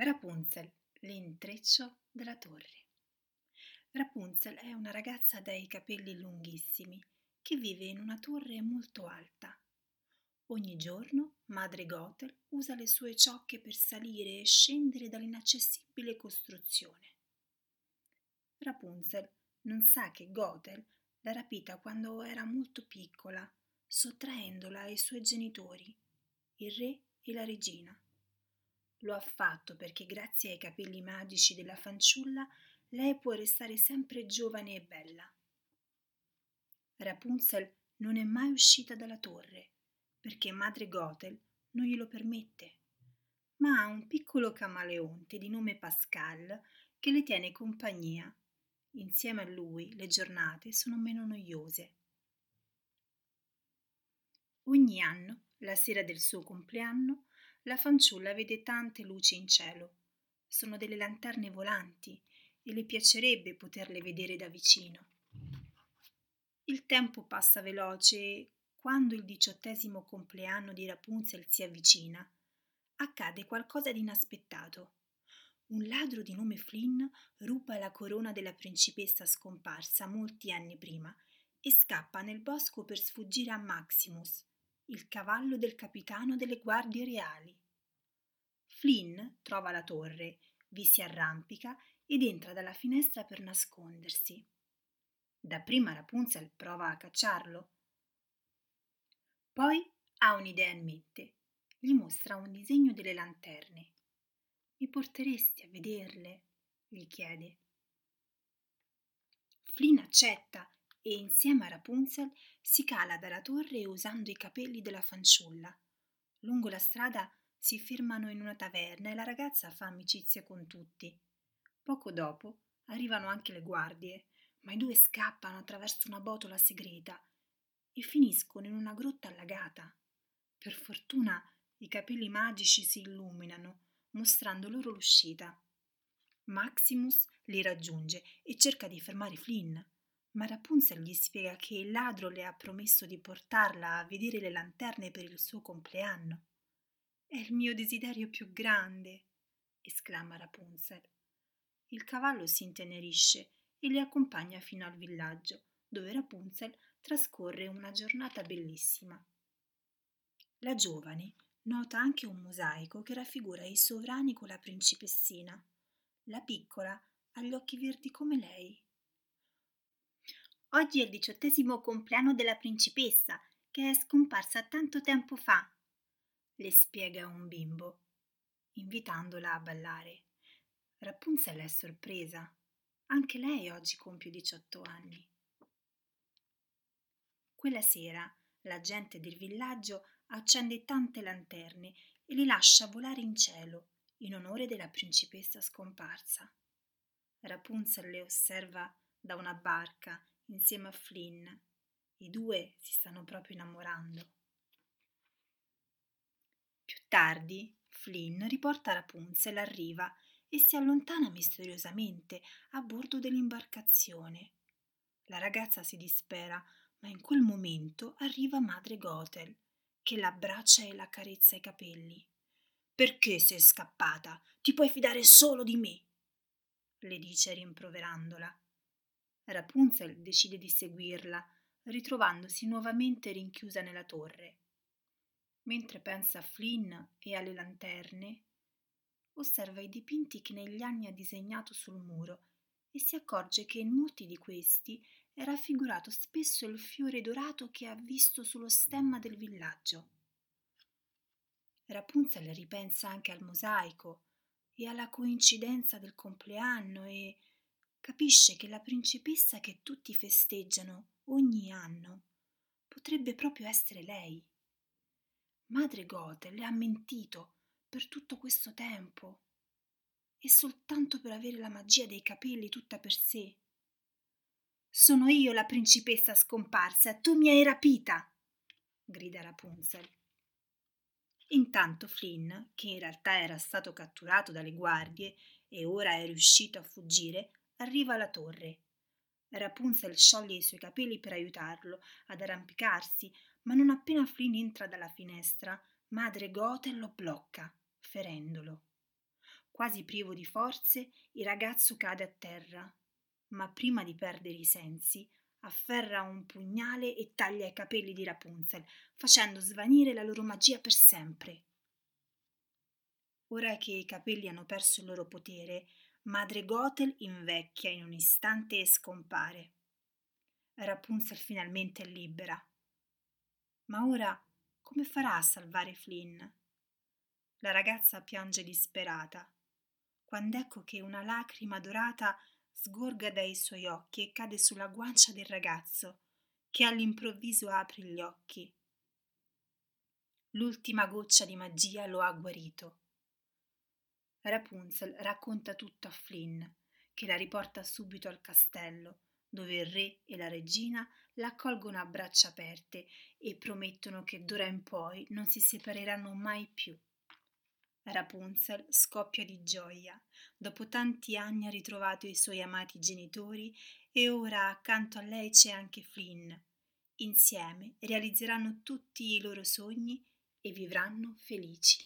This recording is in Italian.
Rapunzel, l'intreccio della torre. Rapunzel è una ragazza dai capelli lunghissimi che vive in una torre molto alta. Ogni giorno madre Gothel usa le sue ciocche per salire e scendere dall'inaccessibile costruzione. Rapunzel non sa che Gothel l'ha rapita quando era molto piccola, sottraendola ai suoi genitori, il re e la regina. Lo ha fatto perché grazie ai capelli magici della fanciulla lei può restare sempre giovane e bella. Rapunzel non è mai uscita dalla torre perché madre Gothel non glielo permette, ma ha un piccolo camaleonte di nome Pascal che le tiene compagnia. Insieme a lui le giornate sono meno noiose. Ogni anno, la sera del suo compleanno, la fanciulla vede tante luci in cielo. Sono delle lanterne volanti e le piacerebbe poterle vedere da vicino. Il tempo passa veloce e, quando il diciottesimo compleanno di Rapunzel si avvicina, accade qualcosa di inaspettato. Un ladro di nome Flynn ruba la corona della principessa scomparsa molti anni prima e scappa nel bosco per sfuggire a Maximus, il cavallo del capitano delle guardie reali. Flynn trova la torre, vi si arrampica ed entra dalla finestra per nascondersi. Dapprima Rapunzel prova a cacciarlo. Poi ha un'idea in mente. Gli mostra un disegno delle lanterne. Mi porteresti a vederle? gli chiede. Flynn accetta e insieme a Rapunzel si cala dalla torre usando i capelli della fanciulla. Lungo la strada si fermano in una taverna e la ragazza fa amicizia con tutti. Poco dopo arrivano anche le guardie, ma i due scappano attraverso una botola segreta e finiscono in una grotta allagata. Per fortuna i capelli magici si illuminano, mostrando loro l'uscita. Maximus li raggiunge e cerca di fermare Flynn, ma Rapunzel gli spiega che il ladro le ha promesso di portarla a vedere le lanterne per il suo compleanno. È il mio desiderio più grande, esclama Rapunzel. Il cavallo si intenerisce e li accompagna fino al villaggio, dove Rapunzel trascorre una giornata bellissima. La giovane nota anche un mosaico che raffigura i sovrani con la principessina. La piccola ha gli occhi verdi come lei Oggi è il diciottesimo compleanno della principessa, che è scomparsa tanto tempo fa, le spiega un bimbo, invitandola a ballare. Rapunzel è sorpresa. Anche lei oggi compie 18 anni. Quella sera la gente del villaggio accende tante lanterne e le lascia volare in cielo in onore della principessa scomparsa. Rapunzel le osserva da una barca insieme a Flynn. I due si stanno proprio innamorando. Tardi, Flynn riporta Rapunzel a riva e si allontana misteriosamente a bordo dell'imbarcazione. La ragazza si dispera, ma in quel momento arriva madre Gothel, che l'abbraccia e la carezza i capelli. Perché sei scappata? Ti puoi fidare solo di me, le dice rimproverandola. Rapunzel decide di seguirla, ritrovandosi nuovamente rinchiusa nella torre. Mentre pensa a Flynn e alle lanterne, osserva i dipinti che negli anni ha disegnato sul muro e si accorge che in molti di questi è raffigurato spesso il fiore dorato che ha visto sullo stemma del villaggio. Rapunzel ripensa anche al mosaico e alla coincidenza del compleanno e capisce che la principessa che tutti festeggiano ogni anno potrebbe proprio essere lei. Madre Gothel le ha mentito per tutto questo tempo e soltanto per avere la magia dei capelli tutta per sé. Sono io la principessa scomparsa, tu mi hai rapita, grida Rapunzel. Intanto Flynn, che in realtà era stato catturato dalle guardie e ora è riuscito a fuggire, arriva alla torre. Rapunzel scioglie i suoi capelli per aiutarlo ad arrampicarsi, ma non appena Flynn entra dalla finestra, madre Gothel lo blocca, ferendolo. Quasi privo di forze, il ragazzo cade a terra, ma prima di perdere i sensi, afferra un pugnale e taglia i capelli di Rapunzel, facendo svanire la loro magia per sempre. Ora che i capelli hanno perso il loro potere, Madre Gothel invecchia in un istante e scompare. Rapunzel finalmente è libera. Ma ora come farà a salvare Flynn? La ragazza piange disperata, quando ecco che una lacrima dorata sgorga dai suoi occhi e cade sulla guancia del ragazzo, che all'improvviso apre gli occhi. L'ultima goccia di magia lo ha guarito. Rapunzel racconta tutto a Flynn, che la riporta subito al castello, dove il re e la regina l'accolgono a braccia aperte e promettono che d'ora in poi non si separeranno mai più. Rapunzel scoppia di gioia. Dopo tanti anni ha ritrovato i suoi amati genitori e ora accanto a lei c'è anche Flynn. Insieme realizzeranno tutti i loro sogni e vivranno felici.